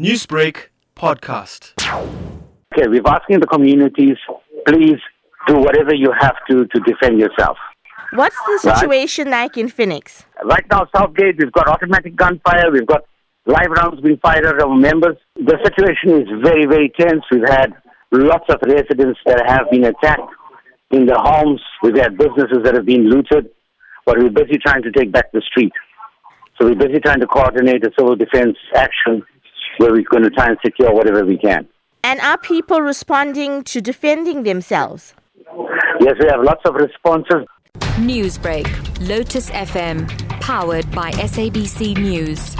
Newsbreak podcast. Okay, we're asking the communities, please do whatever you have to to defend yourself. What's the situation like in Phoenix? Right now, Southgate, we've got automatic gunfire, we've got live rounds being fired at our members. The situation is very, very tense. We've had lots of residents that have been attacked in their homes. We've had businesses that have been looted, but we're busy trying to take back the street. So we're busy trying to coordinate a civil defense action where we're going to try and secure whatever we can. And are people responding to defending themselves? Yes, we have lots of responses. Newsbreak, Lotus FM, powered by SABC News.